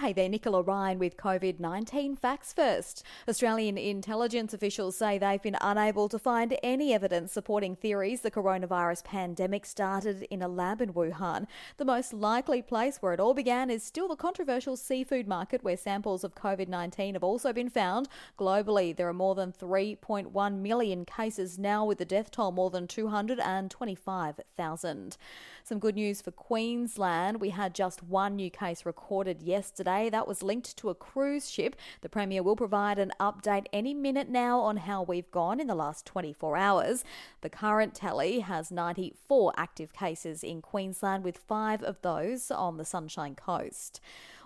Hey there, Nicola Ryan with COVID 19 facts first. Australian intelligence officials say they've been unable to find any evidence supporting theories the coronavirus pandemic started in a lab in Wuhan. The most likely place where it all began is still the controversial seafood market, where samples of COVID 19 have also been found. Globally, there are more than 3.1 million cases now, with the death toll more than 225,000. Some good news for Queensland. We had just one new case recorded yesterday that was linked to a cruise ship. The Premier will provide an update any minute now on how we've gone in the last 24 hours. The current tally has 94 active cases in Queensland, with five of those on the Sunshine Coast.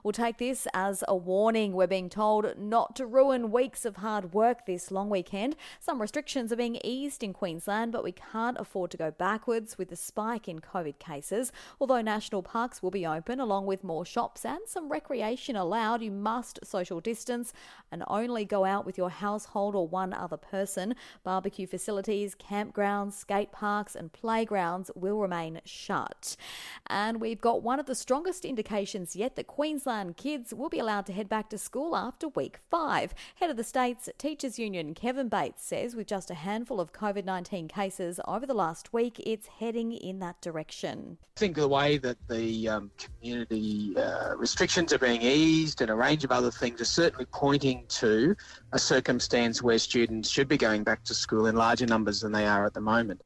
We'll take this as a warning. We're being told not to ruin weeks of hard work this long weekend. Some restrictions are being eased in Queensland, but we can't afford to go backwards with the spike in COVID cases. Although national parks will be open, along with more shops and some recreation allowed, you must social distance and only go out with your household or one other person. Barbecue facilities, campgrounds, skate parks, and playgrounds will remain shut. And we've got one of the strongest indications yet that Queensland kids will be allowed to head back to school after week five. Head of the state's Teachers Union, Kevin Bates, says with just a handful of COVID 19 cases over the last week, it's heading in that direction. I think the way that the um, community uh, restrictions are being eased and a range of other things are certainly pointing to a circumstance where students should be going back to school in larger numbers than they are at the moment.